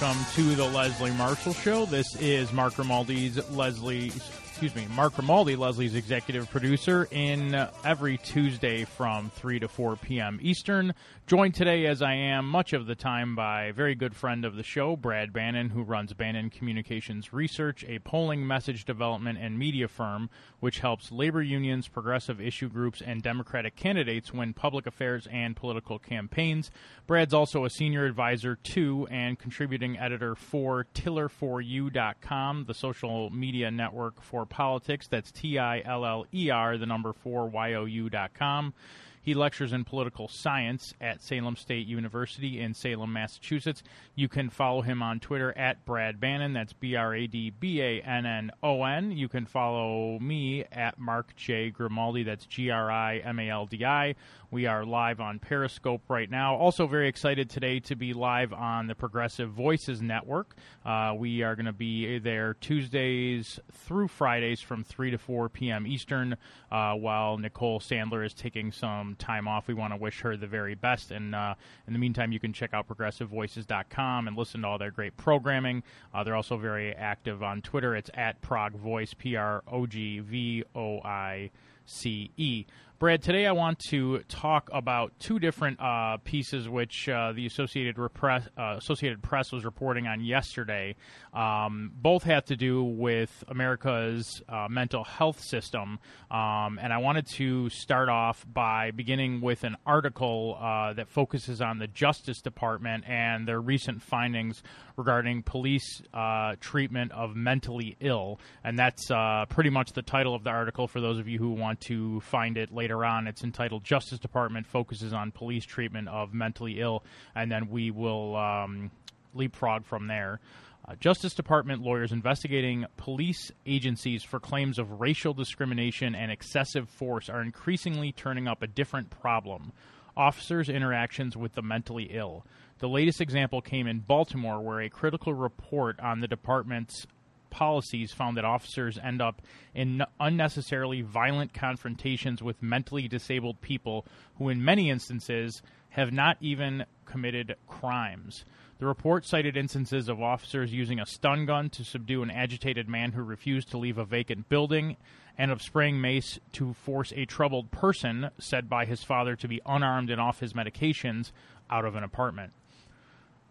Welcome to the Leslie Marshall Show. This is Mark Grimaldi's Leslie, excuse me, Mark Grimaldi, Leslie's executive producer, in uh, every Tuesday from 3 to 4 p.m. Eastern. Joined today, as I am much of the time, by a very good friend of the show, Brad Bannon, who runs Bannon Communications Research, a polling, message development, and media firm which helps labor unions, progressive issue groups, and Democratic candidates win public affairs and political campaigns. Brad's also a senior advisor to and contributing editor for Tiller4you.com, the social media network for politics. That's T I L L E R, the number 4 Y O U.com. He lectures in political science at Salem State University in Salem, Massachusetts. You can follow him on Twitter at Brad Bannon. That's B R A D B A N N O N. You can follow me at Mark J. Grimaldi. That's G R I M A L D I. We are live on Periscope right now. Also, very excited today to be live on the Progressive Voices Network. Uh, we are going to be there Tuesdays through Fridays from 3 to 4 p.m. Eastern, uh, while Nicole Sandler is taking some time off. We want to wish her the very best. And uh, in the meantime, you can check out progressivevoices.com and listen to all their great programming. Uh, they're also very active on Twitter. It's at Prog Voice, P R O G V O I C E. Brad, today I want to talk about two different uh, pieces which uh, the Associated, Repress, uh, Associated Press was reporting on yesterday. Um, both have to do with America's uh, mental health system. Um, and I wanted to start off by beginning with an article uh, that focuses on the Justice Department and their recent findings regarding police uh, treatment of mentally ill. And that's pretty much the title of the article for those of you who want to find it later on. It's entitled Justice Department Focuses on Police Treatment of Mentally Ill, and then we will um, leapfrog from there. Uh, Justice Department lawyers investigating police agencies for claims of racial discrimination and excessive force are increasingly turning up a different problem officers' interactions with the mentally ill. The latest example came in Baltimore, where a critical report on the department's policies found that officers end up in unnecessarily violent confrontations with mentally disabled people who, in many instances, have not even committed crimes. The report cited instances of officers using a stun gun to subdue an agitated man who refused to leave a vacant building, and of spraying mace to force a troubled person, said by his father to be unarmed and off his medications, out of an apartment.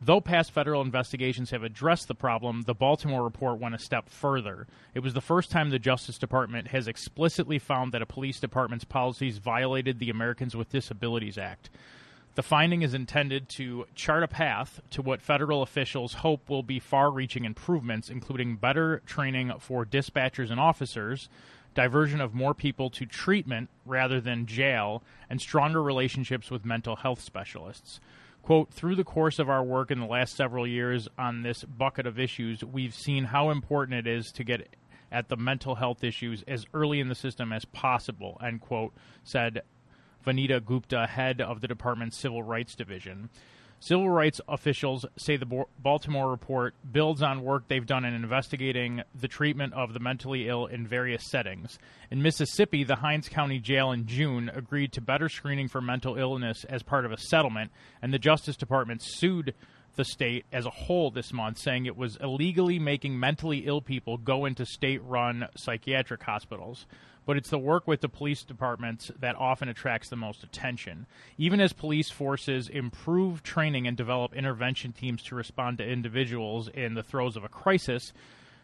Though past federal investigations have addressed the problem, the Baltimore report went a step further. It was the first time the Justice Department has explicitly found that a police department's policies violated the Americans with Disabilities Act. The finding is intended to chart a path to what federal officials hope will be far reaching improvements, including better training for dispatchers and officers, diversion of more people to treatment rather than jail, and stronger relationships with mental health specialists. Quote, through the course of our work in the last several years on this bucket of issues, we've seen how important it is to get at the mental health issues as early in the system as possible, end quote, said Vanita Gupta, head of the department's Civil Rights Division. Civil rights officials say the Baltimore report builds on work they've done in investigating the treatment of the mentally ill in various settings. In Mississippi, the Hinds County Jail in June agreed to better screening for mental illness as part of a settlement, and the Justice Department sued the state as a whole this month, saying it was illegally making mentally ill people go into state run psychiatric hospitals. But it's the work with the police departments that often attracts the most attention. Even as police forces improve training and develop intervention teams to respond to individuals in the throes of a crisis,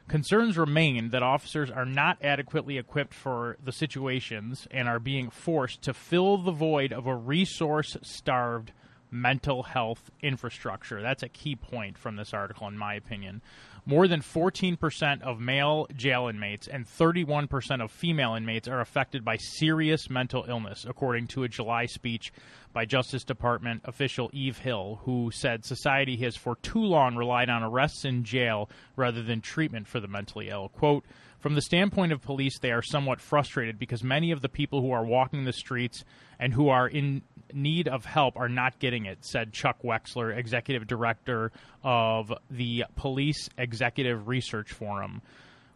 Concerns remain that officers are not adequately equipped for the situations and are being forced to fill the void of a resource starved mental health infrastructure. That's a key point from this article, in my opinion. More than 14% of male jail inmates and 31% of female inmates are affected by serious mental illness, according to a July speech by Justice Department official Eve Hill, who said society has for too long relied on arrests in jail rather than treatment for the mentally ill. Quote, from the standpoint of police, they are somewhat frustrated because many of the people who are walking the streets and who are in need of help are not getting it, said Chuck Wexler, executive director of the Police Executive Research Forum.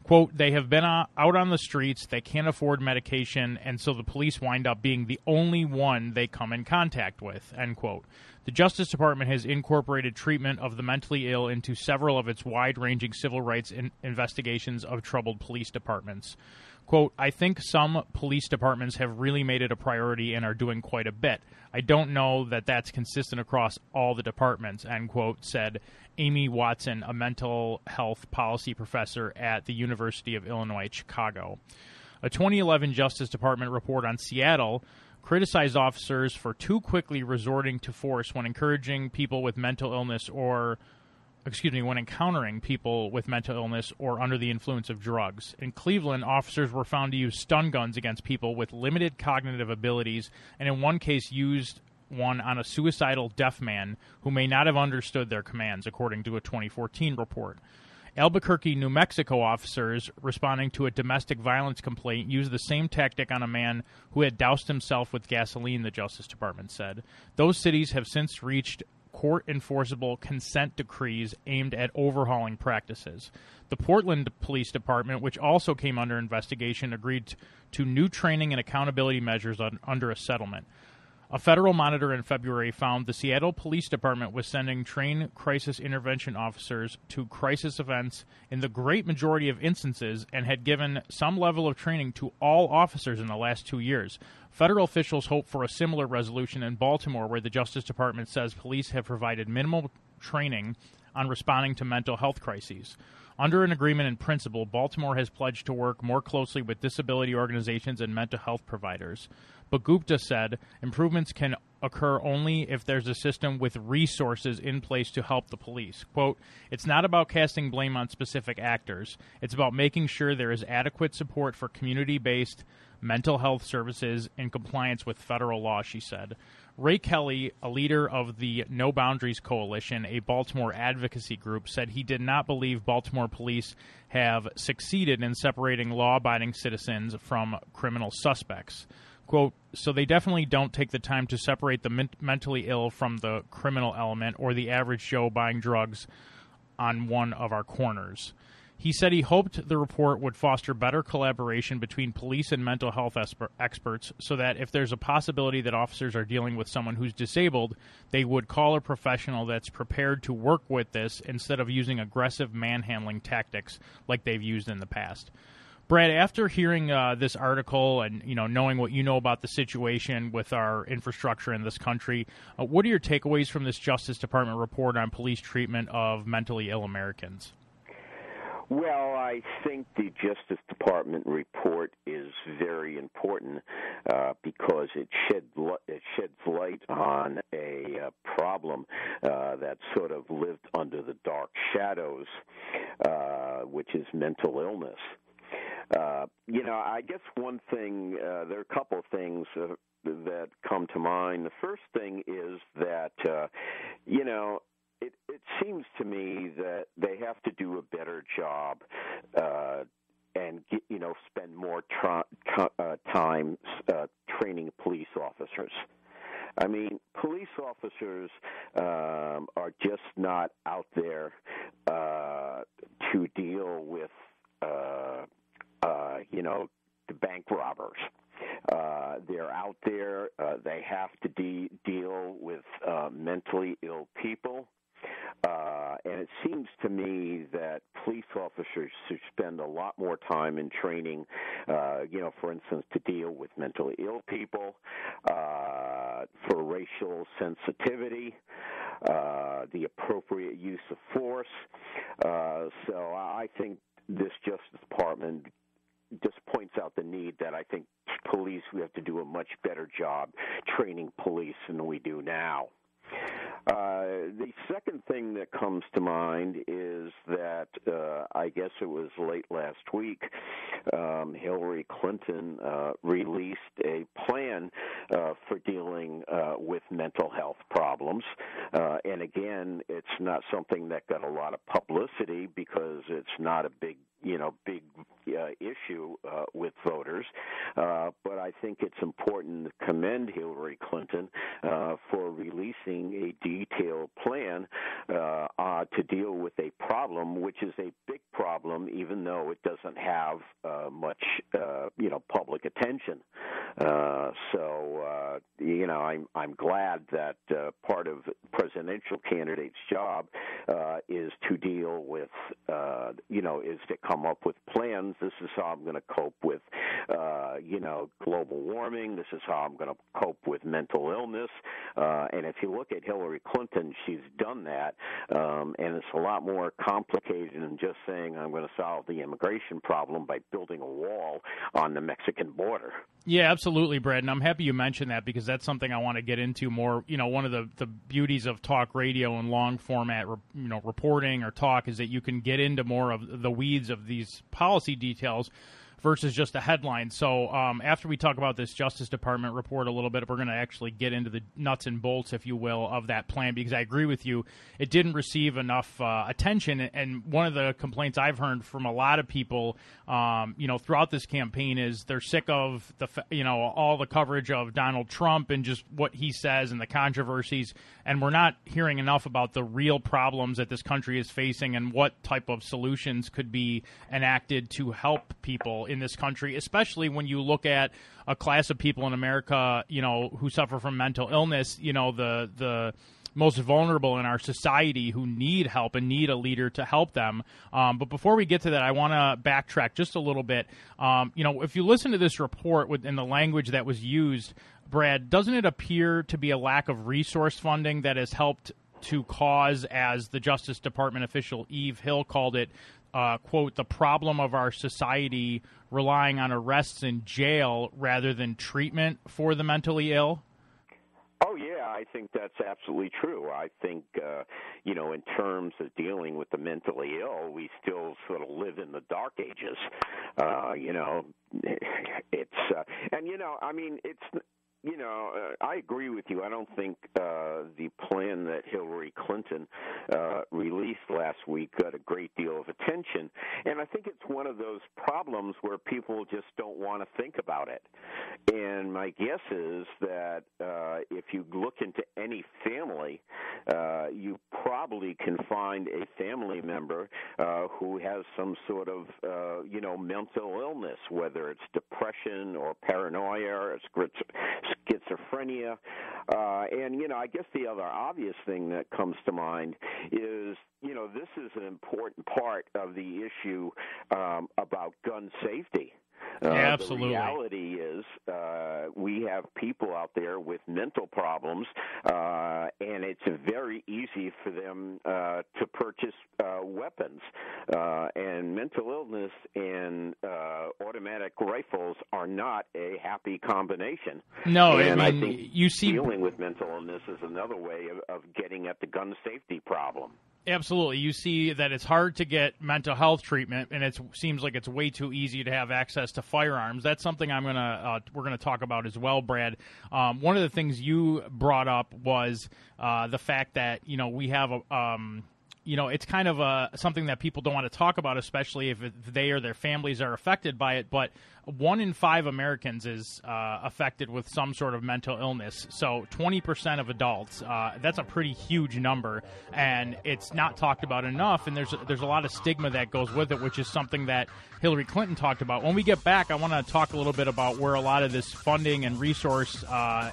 Quote, they have been uh, out on the streets, they can't afford medication, and so the police wind up being the only one they come in contact with, end quote. The Justice Department has incorporated treatment of the mentally ill into several of its wide ranging civil rights in- investigations of troubled police departments. Quote, I think some police departments have really made it a priority and are doing quite a bit. I don't know that that's consistent across all the departments, end quote, said Amy Watson, a mental health policy professor at the University of Illinois Chicago. A 2011 Justice Department report on Seattle criticized officers for too quickly resorting to force when encouraging people with mental illness or excuse me, when encountering people with mental illness or under the influence of drugs. In Cleveland, officers were found to use stun guns against people with limited cognitive abilities, and in one case, used one on a suicidal deaf man who may not have understood their commands, according to a 2014 report. Albuquerque, New Mexico officers responding to a domestic violence complaint used the same tactic on a man who had doused himself with gasoline, the Justice Department said. Those cities have since reached court enforceable consent decrees aimed at overhauling practices. The Portland Police Department, which also came under investigation, agreed to new training and accountability measures under a settlement. A federal monitor in February found the Seattle Police Department was sending trained crisis intervention officers to crisis events in the great majority of instances and had given some level of training to all officers in the last two years. Federal officials hope for a similar resolution in Baltimore, where the Justice Department says police have provided minimal training on responding to mental health crises. Under an agreement in principle, Baltimore has pledged to work more closely with disability organizations and mental health providers. But Gupta said improvements can occur only if there's a system with resources in place to help the police. Quote, it's not about casting blame on specific actors. It's about making sure there is adequate support for community based mental health services in compliance with federal law, she said. Ray Kelly, a leader of the No Boundaries Coalition, a Baltimore advocacy group, said he did not believe Baltimore police have succeeded in separating law abiding citizens from criminal suspects quote so they definitely don't take the time to separate the men- mentally ill from the criminal element or the average joe buying drugs on one of our corners he said he hoped the report would foster better collaboration between police and mental health esper- experts so that if there's a possibility that officers are dealing with someone who's disabled, they would call a professional that's prepared to work with this instead of using aggressive manhandling tactics like they've used in the past. Brad, after hearing uh, this article and you know knowing what you know about the situation with our infrastructure in this country, uh, what are your takeaways from this Justice Department report on police treatment of mentally ill Americans? Well, I think the Justice Department report is very important uh, because it shed it sheds light on a uh, problem uh, that sort of lived under the dark shadows, uh, which is mental illness. Uh, you know, I guess one thing, uh, there are a couple of things uh, that come to mind. The first thing is that, uh, you know, it, it seems to me that they have to do a better job uh, and get, you know spend more tra- uh, time uh, training police officers. I mean, police officers um, are just not out there uh, to deal with uh, uh, you know, the bank robbers. Uh, they're out there. Uh, they have to de- deal with uh, mentally ill people. Uh, and it seems to me that police officers should spend a lot more time in training, uh, you know, for instance, to deal with mentally ill people, uh, for racial sensitivity, uh, the appropriate use of force. Uh, so I think this Justice Department just points out the need that I think police we have to do a much better job training police than we do now. Uh, the second thing that comes to mind is that uh, I guess it was late last week, um, Hillary Clinton uh, released a plan uh, for dealing uh, with mental health problems. Uh, and again, it's not something that got a lot of publicity because it's not a big you know big uh, issue uh, with voters, uh, but I think it's important to commend Hillary Clinton uh, for releasing a detailed plan uh, uh, to deal with a problem, which is a big problem, even though it doesn't have much you know public attention. so you know I'm I'm glad that part of presidential candidate's job is to deal with you know is to come up with plans. This is how I'm going to cope with, uh, you know, global warming. This is how I'm going to cope with mental illness. Uh, and if you look at Hillary Clinton, she's done that, um, and it's a lot more complicated than just saying I'm going to solve the immigration problem by building a wall on the Mexican border. Yeah, absolutely, Brad. And I'm happy you mentioned that because that's something I want to get into more. You know, one of the, the beauties of talk radio and long format, you know, reporting or talk is that you can get into more of the weeds of these policy details versus just a headline. So um, after we talk about this Justice Department report a little bit, we're going to actually get into the nuts and bolts, if you will, of that plan because I agree with you. It didn't receive enough uh, attention, and one of the complaints I've heard from a lot of people, um, you know, throughout this campaign is they're sick of the, you know, all the coverage of Donald Trump and just what he says and the controversies, and we're not hearing enough about the real problems that this country is facing and what type of solutions could be enacted to help people in this country, especially when you look at a class of people in America, you know, who suffer from mental illness, you know, the the most vulnerable in our society who need help and need a leader to help them. Um, but before we get to that, I want to backtrack just a little bit. Um, you know, if you listen to this report with, in the language that was used, Brad, doesn't it appear to be a lack of resource funding that has helped to cause, as the Justice Department official Eve Hill called it, uh, quote, the problem of our society relying on arrests in jail rather than treatment for the mentally ill? Oh yeah, I think that's absolutely true. I think uh, you know, in terms of dealing with the mentally ill, we still sort of live in the dark ages. Uh, you know, it's uh, and you know, I mean, it's you know, uh, I agree with you. I don't think uh, the plan that Hillary Clinton uh, released last week got a great deal of attention. And I think it's one of those problems where people just don't want to think about it. And my guess is that uh, if you look into any family, uh, you probably can find a family member uh, who has some sort of, uh, you know, mental illness, whether it's depression or paranoia or schizophrenia. Uh, and, you know, I guess the other obvious thing that comes to mind is, you know, this is an important part of the issue um, about gun safety. Uh, Absolutely. The reality is, uh, we have people out there with mental problems, uh, and it's very easy for them uh, to purchase uh, weapons. Uh, and mental illness and automatic rifles are not a happy combination. No, and I, mean, I think you see dealing with mental illness is another way of, of getting at the gun safety problem. Absolutely. You see that it's hard to get mental health treatment, and it seems like it's way too easy to have access to firearms. That's something I'm gonna uh, we're gonna talk about as well, Brad. Um, one of the things you brought up was uh, the fact that you know we have a. Um, you know, it's kind of a, something that people don't want to talk about, especially if they or their families are affected by it. But one in five Americans is uh, affected with some sort of mental illness. So 20% of adults, uh, that's a pretty huge number, and it's not talked about enough. And there's there's a lot of stigma that goes with it, which is something that Hillary Clinton talked about. When we get back, I want to talk a little bit about where a lot of this funding and resource uh,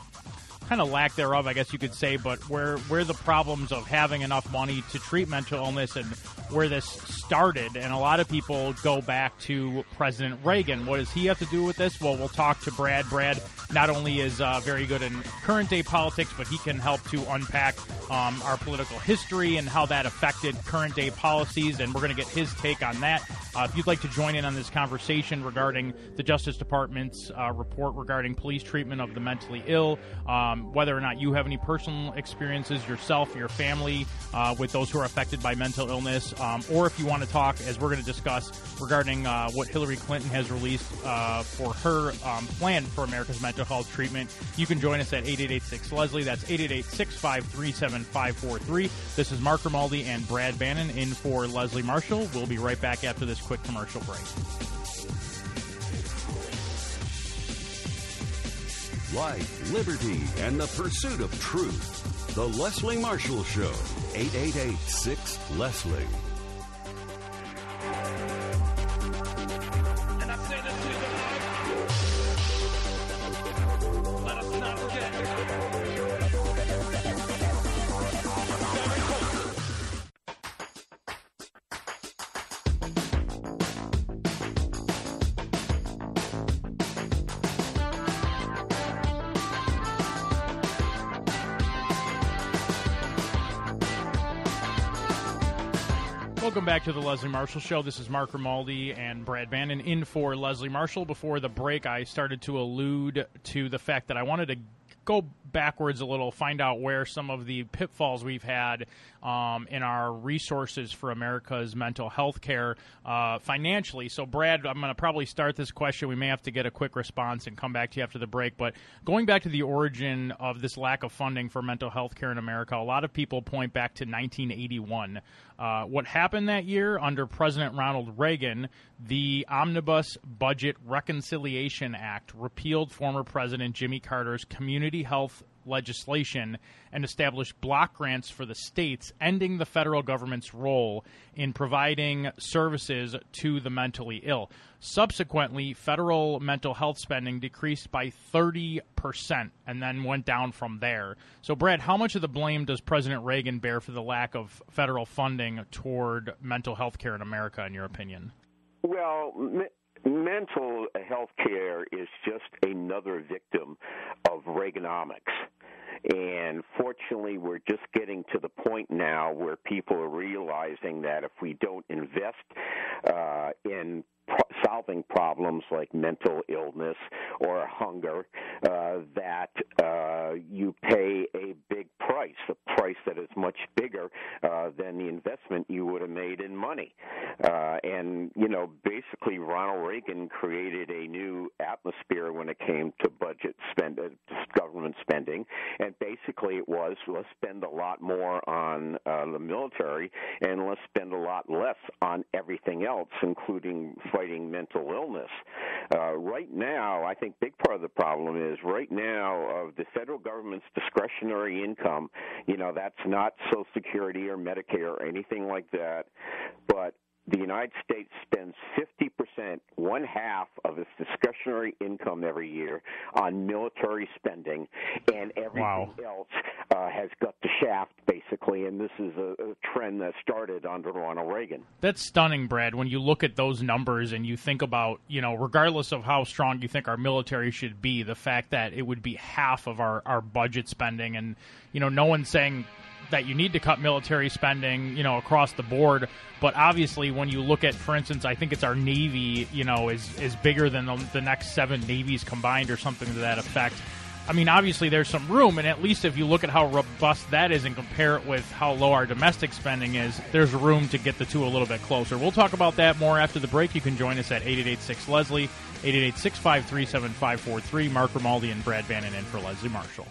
kind of lack thereof, I guess you could say, but where where the problems of having enough money to treat mental illness and where this started. And a lot of people go back to President Reagan. What does he have to do with this? Well, we'll talk to Brad. Brad not only is uh, very good in current day politics, but he can help to unpack um, our political history and how that affected current day policies. And we're going to get his take on that. Uh, if you'd like to join in on this conversation regarding the Justice Department's uh, report regarding police treatment of the mentally ill, um, whether or not you have any personal experiences yourself, your family, uh, with those who are affected by mental illness, um, or if you want to talk, as we're going to discuss, regarding uh, what Hillary Clinton has released uh, for her um, plan for America's mental health treatment, you can join us at 8886 Leslie. That's 888 653 7543. This is Mark Grimaldi and Brad Bannon in for Leslie Marshall. We'll be right back after this quick commercial break. Life, liberty, and the pursuit of truth. The Leslie Marshall Show. 888 6 Leslie. Welcome back to the Leslie Marshall Show. This is Mark Grimaldi and Brad Bannon in for Leslie Marshall. Before the break, I started to allude to the fact that I wanted to go backwards a little, find out where some of the pitfalls we've had um, in our resources for America's mental health care uh, financially. So, Brad, I'm going to probably start this question. We may have to get a quick response and come back to you after the break. But going back to the origin of this lack of funding for mental health care in America, a lot of people point back to 1981. Uh, what happened that year under President Ronald Reagan, the Omnibus Budget Reconciliation Act repealed former President Jimmy Carter's community health legislation and established block grants for the states, ending the federal government's role in providing services to the mentally ill. Subsequently, federal mental health spending decreased by 30% and then went down from there. So, Brad, how much of the blame does President Reagan bear for the lack of federal funding toward mental health care in America, in your opinion? Well, mental health care is just another victim of Reaganomics. And fortunately, we're just getting to the point now where people are realizing that if we don't invest uh, in solving problems like mental illness or hunger, uh, that uh, you pay a big price, a price that is much bigger uh, than the investment you would have made in money. Uh, and, you know, basically, Ronald Reagan created a new atmosphere when it came to budget spend, uh, government spending. And basically, it was let's spend a lot more on uh, the military and let's spend a lot less on everything else, including fighting mental illness. Uh, right now, I think big part of the problem is right now of the federal government's discretionary income. You know, that's not Social Security or Medicare or anything like that, but the United States spends 50%, one half of its discretionary income every year on military spending, and everything Wow. else uh, has got the shaft, basically. And this is a, a trend that started under Ronald Reagan. That's stunning, Brad, when you look at those numbers and you think about, you know, regardless of how strong you think our military should be, the fact that it would be half of our, our budget spending. And, you know, no one's saying that you need to cut military spending, you know, across the board. But obviously, when you look at, for instance, I think it's our Navy, you know, is, is bigger than the, the next seven navies combined or something to that effect. I mean, obviously, there's some room, and at least if you look at how robust that is and compare it with how low our domestic spending is, there's room to get the two a little bit closer. We'll talk about that more after the break. You can join us at 8886 Leslie, 888 653 7543. Mark Grimaldi and Brad Bannon in for Leslie Marshall.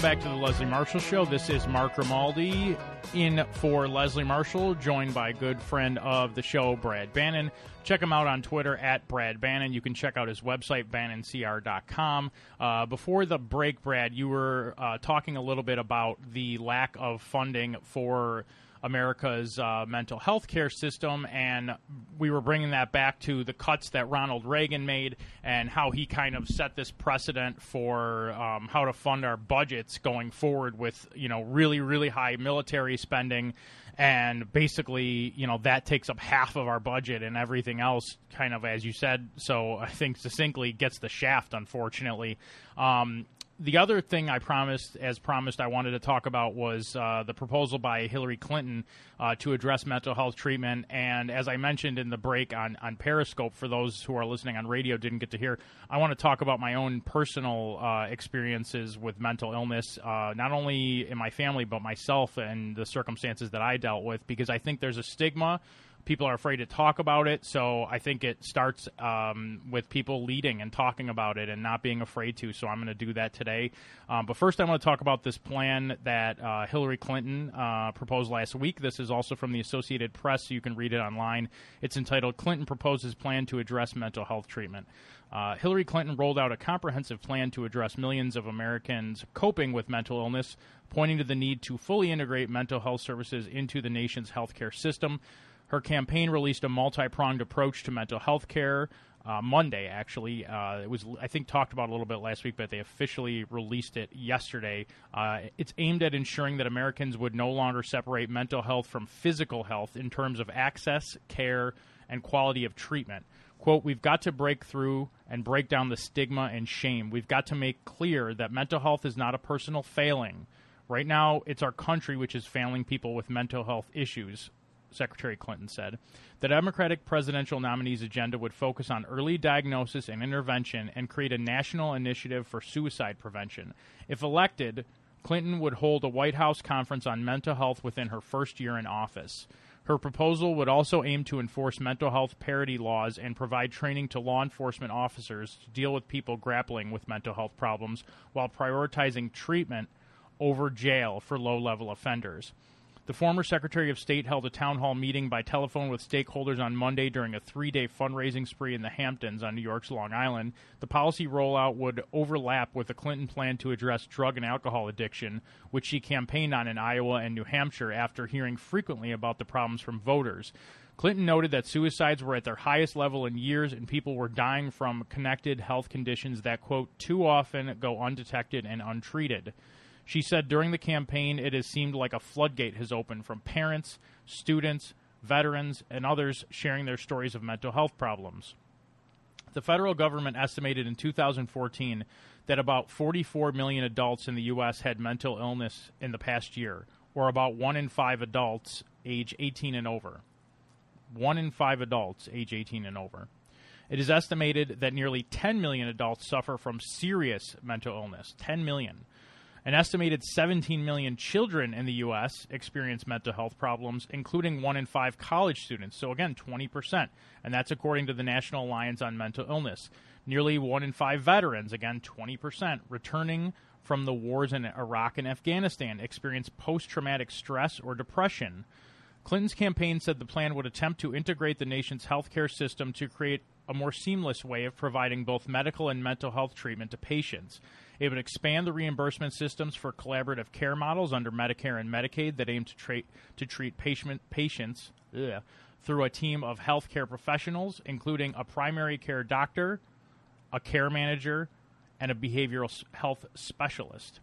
Welcome back to the Leslie Marshall Show. This is Mark Grimaldi in for Leslie Marshall, joined by good friend of the show, Brad Bannon. Check him out on Twitter at Brad Bannon. You can check out his website, bannoncr.com. Uh, before the break, Brad, you were uh, talking a little bit about the lack of funding for America's uh, mental health care system, and we were bringing that back to the cuts that Ronald Reagan made and how he kind of set this precedent for um, how to fund our budgets going forward with you know really really high military spending. And basically you know that takes up half of our budget and everything else kind of as you said so i think succinctly gets the shaft unfortunately. Um, the other thing I promised, as promised, I wanted to talk about was uh, the proposal by Hillary Clinton uh, to address mental health treatment. And as I mentioned in the break on, on Periscope, for those who are listening on radio didn't get to hear, I want to talk about my own personal uh, experiences with mental illness, uh, not only in my family, but myself and the circumstances that I dealt with, because I think there's a stigma people are afraid to talk about it. So I think it starts um, with people leading and talking about it and not being afraid to. So I'm going to do that today. Um, but first, I want to talk about this plan that uh, Hillary Clinton uh, proposed last week. This is also from the Associated Press, so you can read it online. It's entitled Clinton Proposes Plan to Address Mental Health Treatment. Uh, Hillary Clinton rolled out a comprehensive plan to address millions of Americans coping with mental illness, pointing to the need to fully integrate mental health services into the nation's healthcare system. Her campaign released a multi pronged approach to mental health care. Uh, Monday, actually, uh, it was I think talked about a little bit last week, but they officially released it yesterday. Uh, it's aimed at ensuring that Americans would no longer separate mental health from physical health in terms of access, care, and quality of treatment. Quote, we've got to break through and break down the stigma and shame. We've got to make clear that mental health is not a personal failing. Right now, it's our country which is failing people with mental health issues. Secretary Clinton said. The Democratic presidential nominee's agenda would focus on early diagnosis and intervention and create a national initiative for suicide prevention. If elected, Clinton would hold a White House conference on mental health within her first year in office. Her proposal would also aim to enforce mental health parity laws and provide training to law enforcement officers to deal with people grappling with mental health problems while prioritizing treatment over jail for low level offenders. The former Secretary of State held a town hall meeting by telephone with stakeholders on Monday during a three day fundraising spree in the Hamptons on New York's Long Island. The policy rollout would overlap with the Clinton plan to address drug and alcohol addiction, which she campaigned on in Iowa and New Hampshire after hearing frequently about the problems from voters. Clinton noted that suicides were at their highest level in years and people were dying from connected health conditions that, quote, too often go undetected and untreated. She said during the campaign, it has seemed like a floodgate has opened from parents, students, veterans, and others sharing their stories of mental health problems. The federal government estimated in 2014 that about 44 million adults in the U.S. had mental illness in the past year, or about one in five adults age 18 and over. One in five adults age 18 and over. It is estimated that nearly 10 million adults suffer from serious mental illness. 10 million. An estimated 17 million children in the U.S. experience mental health problems, including one in five college students. So, again, 20%. And that's according to the National Alliance on Mental Illness. Nearly one in five veterans, again, 20%, returning from the wars in Iraq and Afghanistan experience post traumatic stress or depression. Clinton's campaign said the plan would attempt to integrate the nation's healthcare system to create a more seamless way of providing both medical and mental health treatment to patients. It would expand the reimbursement systems for collaborative care models under Medicare and Medicaid that aim to, tra- to treat patient, patients ugh, through a team of healthcare professionals, including a primary care doctor, a care manager, and a behavioral health specialist.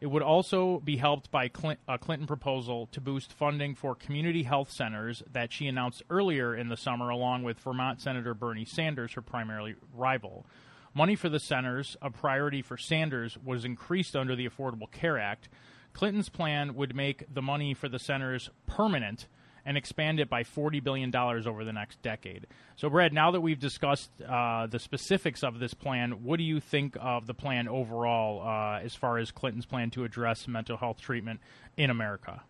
It would also be helped by a Clinton proposal to boost funding for community health centers that she announced earlier in the summer, along with Vermont Senator Bernie Sanders, her primary rival. Money for the centers, a priority for Sanders, was increased under the Affordable Care Act. Clinton's plan would make the money for the centers permanent and expand it by $40 billion over the next decade. So, Brad, now that we've discussed uh, the specifics of this plan, what do you think of the plan overall uh, as far as Clinton's plan to address mental health treatment in America?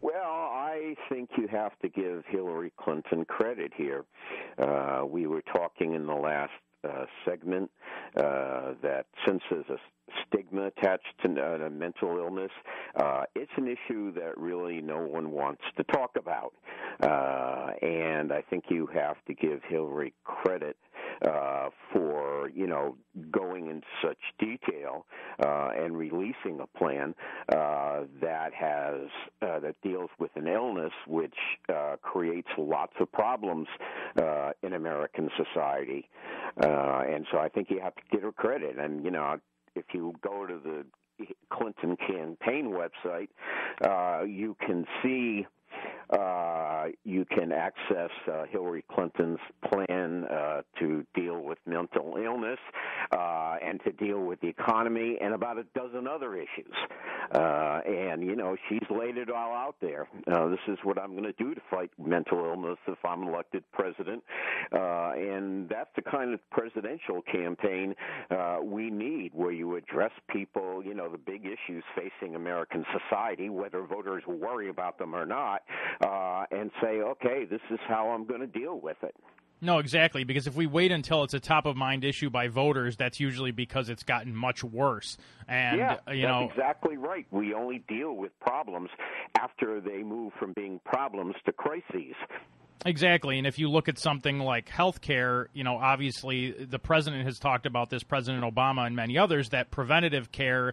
Well, I think you have to give Hillary Clinton credit here. Uh, we were talking in the last uh, segment uh, that since there's a stigma attached to uh, mental illness. Uh, it's an issue that really no one wants to talk about, uh, and I think you have to give Hillary credit uh, for you know going into such detail uh, and releasing a plan uh, that has uh, that deals with an illness which uh, creates lots of problems uh, in American society, and so I think you have to give her credit. And you know, if you go to the Clinton campaign website, uh, you can see uh, you can access uh, Hillary Clinton's plan uh, to deal with mental illness uh, and to deal with the economy and about a dozen other issues. Uh, and, you know, she's laid it all out there. Uh, this is what I'm going to do to fight mental illness if I'm elected president. Uh, and that's the kind of presidential campaign uh, we need where you address people, you know, the big issues facing American society, whether voters worry about them or not uh, and say, okay, this is how I'm going to deal with it. No, exactly. Because if we wait until it's a top of mind issue by voters, that's usually because it's gotten much worse. And yeah, you that's know, exactly right. We only deal with problems after they move from being problems to crises. Exactly. And if you look at something like healthcare, you know, obviously the president has talked about this, President Obama and many others, that preventative care,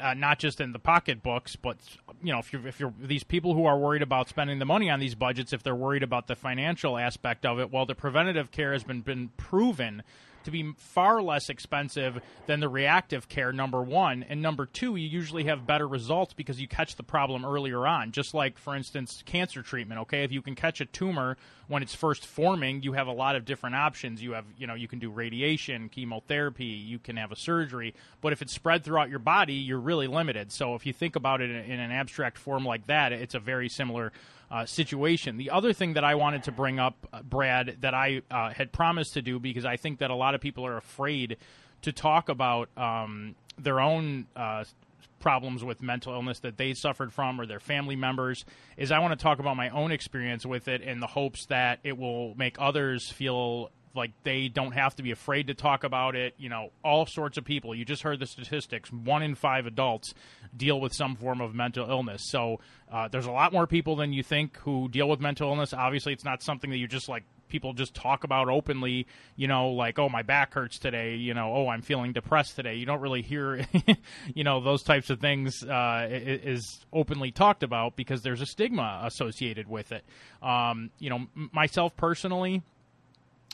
uh, not just in the pocketbooks, but you know, if you're if you're these people who are worried about spending the money on these budgets, if they're worried about the financial aspect of it, well, the preventative care has been been proven to be far less expensive than the reactive care, number one. And number two, you usually have better results because you catch the problem earlier on. Just like, for instance, cancer treatment, okay? If you can catch a tumor when it's first forming, you have a lot of different options. You have, you know, you can do radiation, chemotherapy, you can have a surgery. But if it's spread throughout your body, you're really limited. So if you think about it in, an abstract form like that, it's a very similar uh, situation. The other thing that I wanted to bring up, uh, Brad, that I uh, had promised to do because I think that a lot of people are afraid to talk about um, their own uh, problems with mental illness that they suffered from or their family members is I want to talk about my own experience with it in the hopes that it will make others feel like they don't have to be afraid to talk about it. You know, all sorts of people. You just heard the statistics. One in five adults deal with some form of mental illness. So uh, there's a lot more people than you think who deal with mental illness. Obviously, it's not something that you just like people just talk about openly, you know, like, oh, my back hurts today, you know, oh, I'm feeling depressed today. You don't really hear, you know, those types of things uh, is openly talked about because there's a stigma associated with it. Um, you know, myself personally,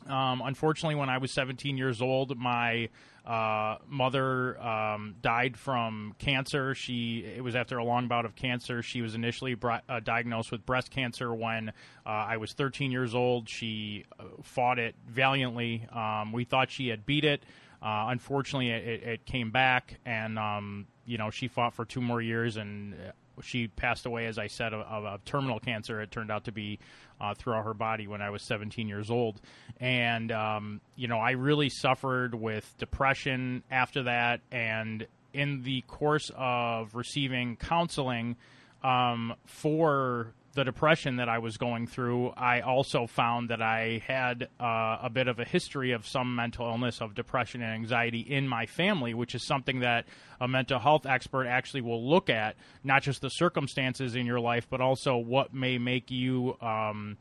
um, unfortunately, when I was 17 years old, my uh, mother um, died from cancer. She it was after a long bout of cancer. She was initially brought, uh, diagnosed with breast cancer when uh, I was 13 years old. She uh, fought it valiantly. Um, we thought she had beat it. Uh, unfortunately, it, it, came back, and um, you know she fought for two more years, and she passed away, as I said, of, of, terminal cancer. It turned out to be uh, throughout her body when I was 17 years old. And, um, you know, I really suffered with depression after that. And in the course of receiving counseling um, for the depression that I was going through, I also found that I had uh, a bit of a history of some mental illness, of depression and anxiety in my family, which is something that a mental health expert actually will look at, not just the circumstances in your life, but also what may make you. Um,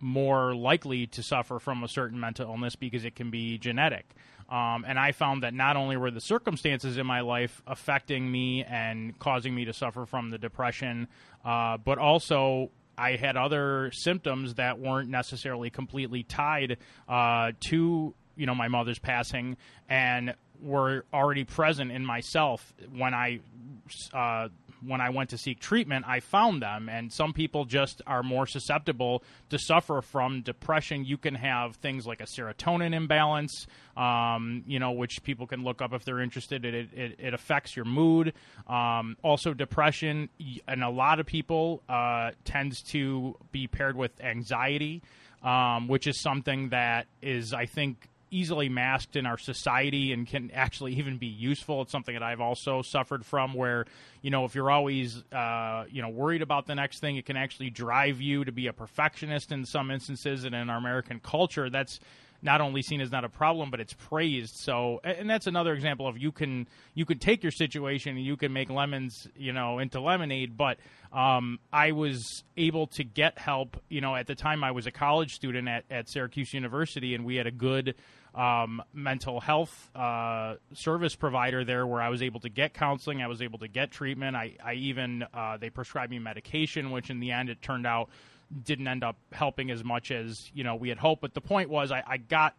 more likely to suffer from a certain mental illness because it can be genetic. Um, and I found that not only were the circumstances in my life affecting me and causing me to suffer from the depression, uh, but also I had other symptoms that weren't necessarily completely tied uh, to you know my mother's passing and were already present in myself when I uh, when I went to seek treatment, I found them. And some people just are more susceptible to suffer from depression. You can have things like a serotonin imbalance, um, you know, which people can look up if they're interested. It, it, it affects your mood. Um, also, depression, and a lot of people uh, tends to be paired with anxiety. Um, which is something that is, I think, easily masked in our society and can actually even be useful. It's something that I've also suffered from where, you know, if you're always, uh, you know, worried about the next thing, it can actually drive you to be a perfectionist in some instances. And in our American culture, that's not only seen as not a problem, but it's praised. So, and that's another example of you can you can take your situation and you can make lemons, you know, into lemonade. But um, I was able to get help. You know, at the time I was a college student at, at Syracuse University, and we had a good um, mental health uh, service provider there where I was able to get counseling. I was able to get treatment. I, I even uh, they prescribed me medication, which in the end it turned out didn't end up helping as much as you know we had hoped. But the point was, I, I got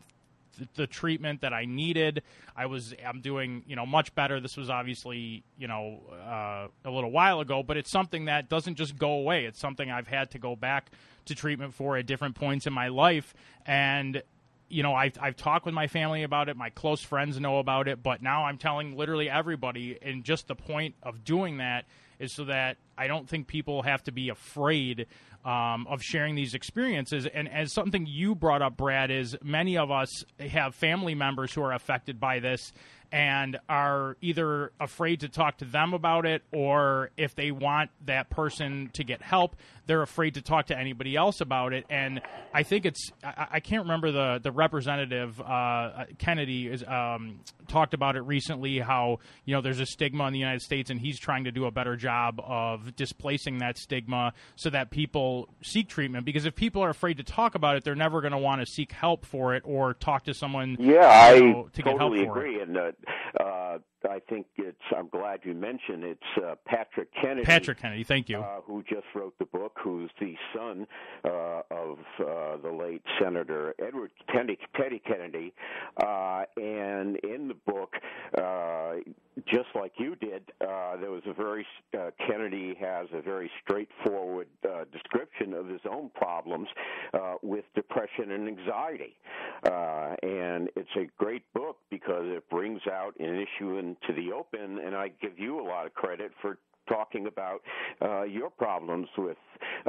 the treatment that I needed. I was I'm doing you know much better. This was obviously you know uh, a little while ago, but it's something that doesn't just go away. It's something I've had to go back to treatment for at different points in my life, and you know, I've, I've talked with my family about it. My close friends know about it, but now I'm telling literally everybody. And just the point of doing that is so that I don't think people have to be afraid um, of sharing these experiences. And as something you brought up, Brad, is many of us have family members who are affected by this and are either afraid to talk to them about it or if they want that person to get help they're afraid to talk to anybody else about it. And i think it's i, I can't remember the the representative uh, kennedy is um, talked about it recently how you know there's a stigma in the united states and he's trying to do a better job of displacing that stigma so that people seek treatment. Because if people are afraid to talk about it they're never going to want to seek help for it or talk to someone yeah you know, i to totally get help agree it. and uh, uh, I think it's. I'm glad you mentioned it's uh, Patrick Kennedy. Patrick Kennedy, thank you. Uh, who just wrote the book? Who's the son uh, of uh, the late Senator Edward Teddy, Teddy Kennedy? Uh, and in the book, uh, just like you did, uh, there was a very uh, Kennedy has a very straightforward uh, description of his own problems uh, with depression and anxiety, uh, and it's a great book because it brings out an issue into the open. And I give you a lot of credit for talking about uh, your problems with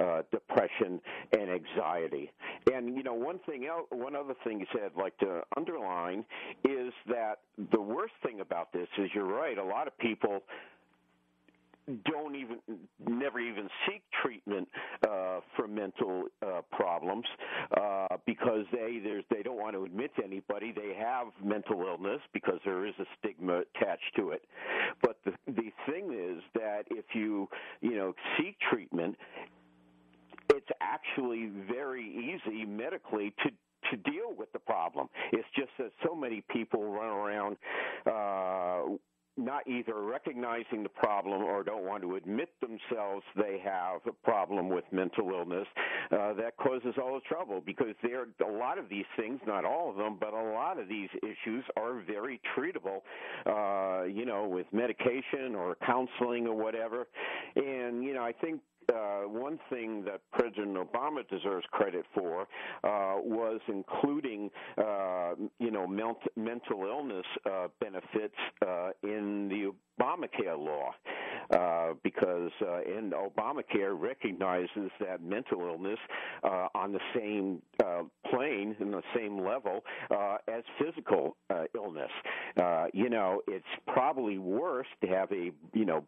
uh, depression and anxiety. And you know, one thing else, one other thing you said, I'd like to underline, is that the worst thing about this is you're right. A lot of people don't even never even seek treatment uh, for mental uh, problems uh, because they they don't want to admit to anybody they have mental illness because there is a stigma attached to it. But the the thing is that if you you know seek treatment, it's actually very easy medically to to deal with the problem. It's just that so many people run around uh, not either recognizing the problem or don't want to admit themselves they have a problem with mental illness uh, that causes all the trouble because there a lot of these things not all of them but a lot of these issues are very treatable uh, you know with medication or counseling or whatever. And you know I think uh, one thing that President Obama deserves credit for uh, was including, uh, you know, ment- mental illness uh, benefits uh, in the Obamacare law, uh, because uh, in Obamacare recognizes that mental illness uh, on the same uh, plane, in the same level as physical illness. you know, it's probably worse to have a, you know,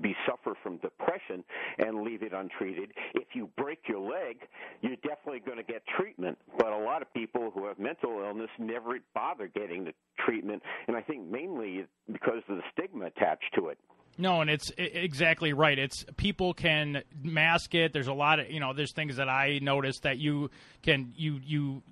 be suffer from depression and leave it untreated. If you break your leg, you're definitely going to get treatment. But a lot of people who have mental illness never bother getting the treatment, and I think mainly because of the stigma attached to it. No, and it's exactly right. It's people can mask it. There's a lot of you know. There's things that I noticed that you can you you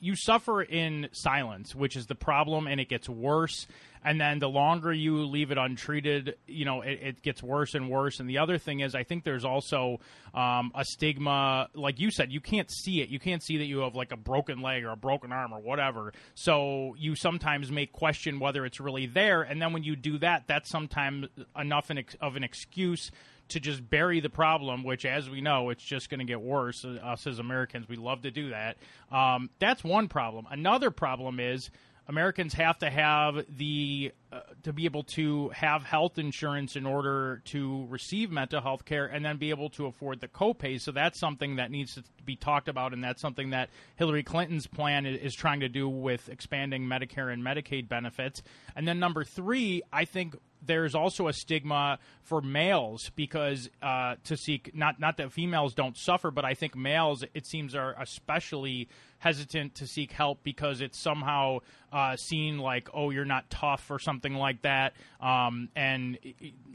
you suffer in silence, which is the problem, and it gets worse and then the longer you leave it untreated, you know, it, it gets worse and worse. And the other thing is, I think there's also um, a stigma, like you said, you can't see it. You can't see that you have like a broken leg or a broken arm or whatever. So you sometimes may question whether it's really there. And then when you do that, that's sometimes enough of an excuse to just bury the problem, which, as we know, it's just going to get worse. Us as Americans, we love to do that. Um, that's one problem. Another problem is Americans have to have the uh, to be able to have health insurance in order to receive mental health care and then be able to afford the copay. So that's something that needs to be talked about, and that's something that Hillary Clinton's plan is trying to do with expanding Medicare and Medicaid benefits. And then number three, I think there's also a stigma for males because uh, to seek not not that females don't suffer, but I think males it seems are especially hesitant to seek help because it's somehow uh, seen like oh you're not tough or something like that, um, and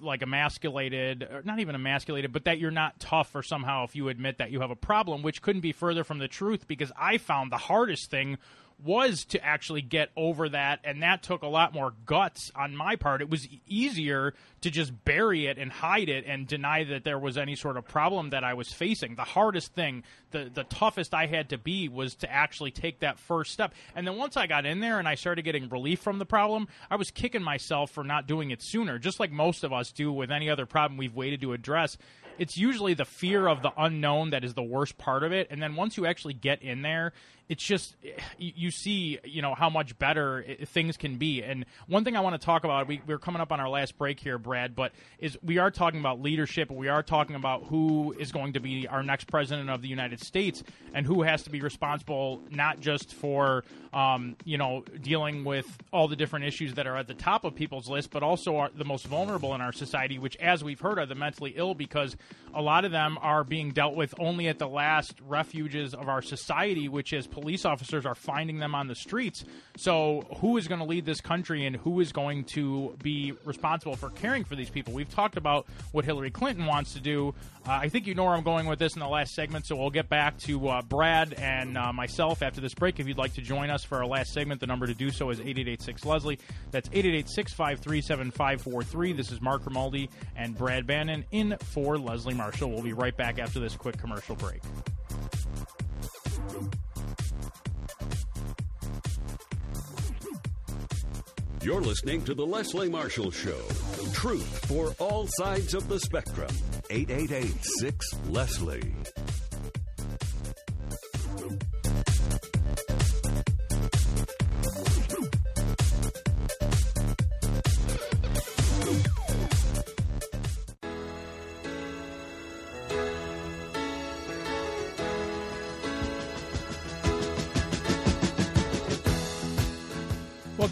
like emasculated or not even emasculated, but that you're not tough or somehow if you admit that you have a problem, which couldn't be further from the truth because I found the hardest thing was to actually get over that, and that took a lot more guts on my part. It was easier to just bury it and hide it and deny that there was any sort of problem that I was facing. The hardest thing, the the toughest I had to be was to actually take that first step. And then once I got in there and I started getting relief from the problem, I was kicking myself for not doing it sooner, just like most of us do with any other problem we've waited to address it's usually the fear of the unknown that is the worst part of it. And then once you actually get in there it's just you see you know how much better things can be. And one thing i want to talk about we, we're coming up on our last break here brad but is we are talking about leadership. We are talking about who is going to be our next president of the united states and who has to be responsible not just for um, you know dealing with all the different issues that are at the top of people's list but also are the most vulnerable in our society which as we've heard are the mentally ill because a lot of them are being dealt with only at the last refuges of our society which is police officers are finding them on the streets. So, who is going to lead this country and who is going to be responsible for caring for these people? We've talked about what Hillary Clinton wants to do. Uh, I think you know where I'm going with this in the last segment, so we'll get back to uh, Brad and uh, myself after this break. If you'd like to join us for our last segment, the number to do so is 8886 Leslie. That's 888 653 7543. This is Mark Grimaldi and Brad Bannon in for Leslie Marshall. We'll be right back after this quick commercial break. You're listening to The Leslie Marshall Show. Truth for all sides of the spectrum. 888 6 Leslie.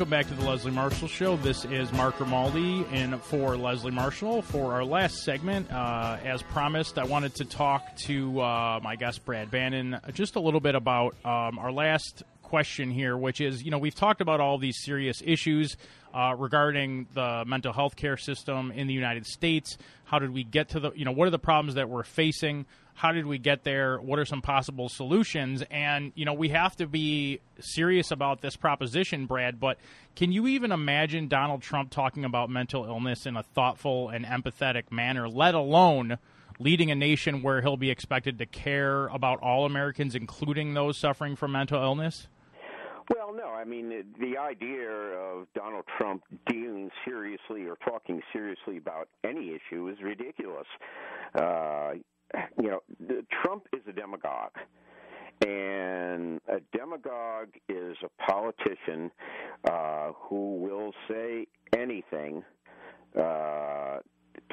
Welcome back to the Leslie Marshall Show. This is Mark Grimaldi in for Leslie Marshall. For our last segment, uh, as promised, I wanted to talk to uh, my guest Brad Bannon just a little bit about um, our last question here, which is you know we've talked about all these serious issues uh, regarding the mental health care system in the United States. How did we get to the you know what are the problems that we're facing? how did we get there? What are some possible solutions? And, you know, we have to be serious about this proposition, Brad, but can you even imagine Donald Trump talking about mental illness in a thoughtful and empathetic manner, let alone leading a nation where he'll be expected to care about all Americans, including those suffering from mental illness? Well, no. I mean, the idea of Donald Trump dealing seriously or talking seriously about any issue is ridiculous. Uh, you know, Trump is a demagogue. And a demagogue is a politician uh, who will say anything uh,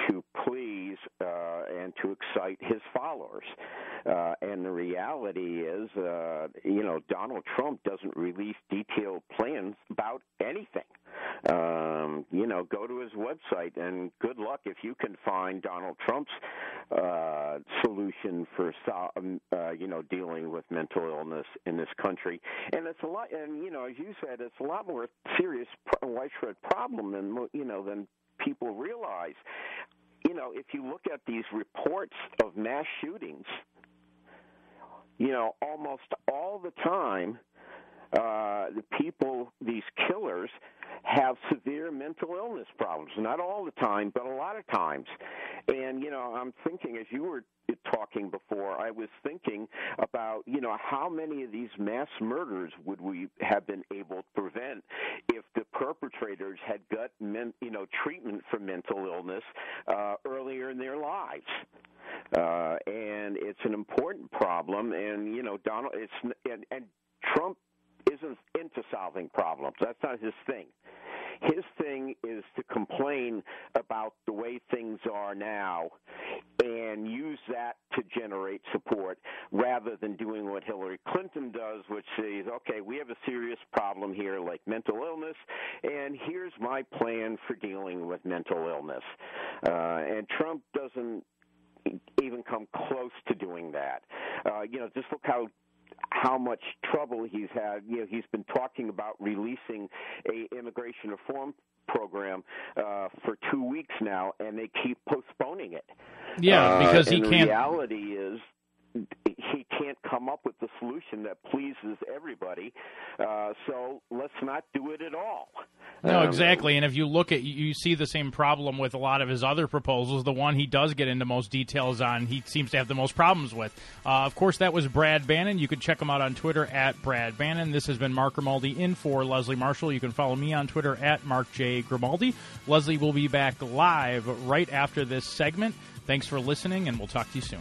to please uh, and to excite his followers. Uh, and the reality is, uh, you know, Donald Trump doesn't release detailed plans about anything. Um, you know, go to his website and good luck if you can find Donald Trump's uh, solution for, um, uh, you know, dealing with mental illness in this country. And it's a lot, and you know, as you said, it's a lot more serious, widespread problem than you know than people realize. You know, if you look at these reports of mass shootings, you know, almost all the time, uh, the people, these killers, have severe mental illness problems. Not all the time, but a lot of times. And, you know, I'm thinking as you were talking before, I was thinking about, you know, how many of these mass murders would we have been able to prevent if the perpetrators had got, men, you know, treatment for mental illness uh, earlier in their lives. Uh, and it's an important problem. And, you know, Donald, it's, and, and Trump isn't into solving problems. That's not his thing. His thing is to complain about the way things are now and use that to generate support rather than doing what Hillary Clinton does, which says, okay, we have a serious problem here like mental illness, and here's my plan for dealing with mental illness. Uh, and Trump doesn't even come close to doing that. Uh, you know, just look how how much trouble he's had. You know, he's been talking about releasing a immigration reform program uh, for two weeks now, and they keep postponing it. Yeah, because uh, he can't. The reality is he can't come up with the solution that pleases everybody. Uh, so let's not do it at all. No, Um, exactly. And if you look at, you see the same problem with a lot of his other proposals. The one he does get into most details on, he seems to have the most problems with. Uh, of course, that was Brad Bannon. You can check him out on Twitter at Brad Bannon. This has been Mark Grimaldi in for Leslie Marshall. You can follow me on Twitter at Mark J. Grimaldi. Leslie will be back live right after this segment. Thanks for listening, and we'll talk to you soon.